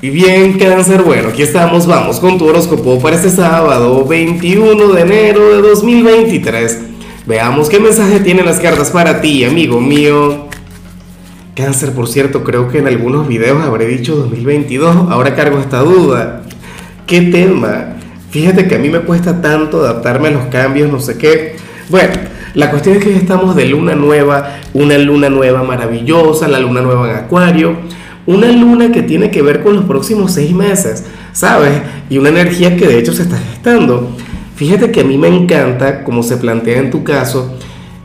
Y bien, cáncer, bueno, aquí estamos, vamos con tu horóscopo para este sábado 21 de enero de 2023. Veamos qué mensaje tienen las cartas para ti, amigo mío. Cáncer, por cierto, creo que en algunos videos habré dicho 2022, ahora cargo esta duda. ¿Qué tema? Fíjate que a mí me cuesta tanto adaptarme a los cambios, no sé qué. Bueno, la cuestión es que estamos de luna nueva, una luna nueva maravillosa, la luna nueva en Acuario una luna que tiene que ver con los próximos seis meses, ¿sabes? Y una energía que de hecho se está gestando. Fíjate que a mí me encanta, como se plantea en tu caso,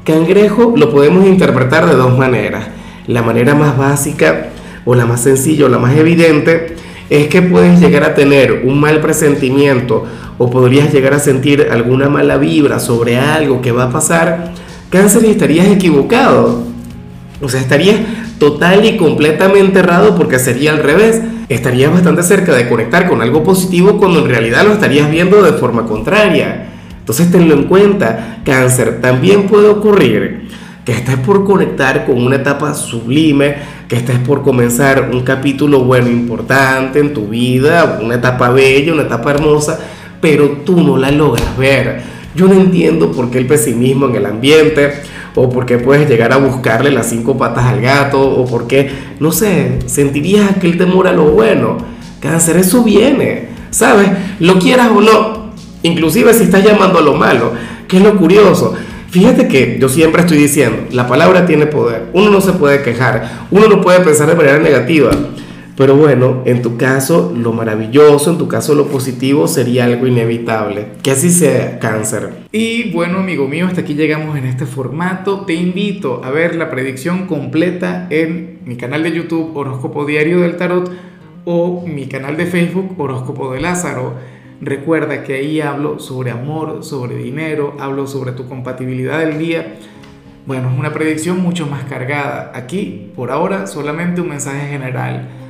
cangrejo lo podemos interpretar de dos maneras. La manera más básica o la más sencilla o la más evidente es que puedes llegar a tener un mal presentimiento o podrías llegar a sentir alguna mala vibra sobre algo que va a pasar. Cáncer estarías equivocado. O sea, estarías total y completamente errado porque sería al revés. Estarías bastante cerca de conectar con algo positivo cuando en realidad lo estarías viendo de forma contraria. Entonces tenlo en cuenta, cáncer, también puede ocurrir que estés por conectar con una etapa sublime, que estés por comenzar un capítulo bueno, importante en tu vida, una etapa bella, una etapa hermosa, pero tú no la logras ver. Yo no entiendo por qué el pesimismo en el ambiente, o porque puedes llegar a buscarle las cinco patas al gato, o porque, no sé, sentirías aquel temor a lo bueno. Cáncer, eso viene, ¿sabes? Lo quieras o no, inclusive si estás llamando a lo malo, que es lo curioso. Fíjate que yo siempre estoy diciendo, la palabra tiene poder, uno no se puede quejar, uno no puede pensar de manera negativa. Pero bueno, en tu caso lo maravilloso, en tu caso lo positivo sería algo inevitable. Que así sea cáncer. Y bueno, amigo mío, hasta aquí llegamos en este formato. Te invito a ver la predicción completa en mi canal de YouTube Horóscopo Diario del Tarot o mi canal de Facebook Horóscopo de Lázaro. Recuerda que ahí hablo sobre amor, sobre dinero, hablo sobre tu compatibilidad del día. Bueno, es una predicción mucho más cargada. Aquí, por ahora, solamente un mensaje general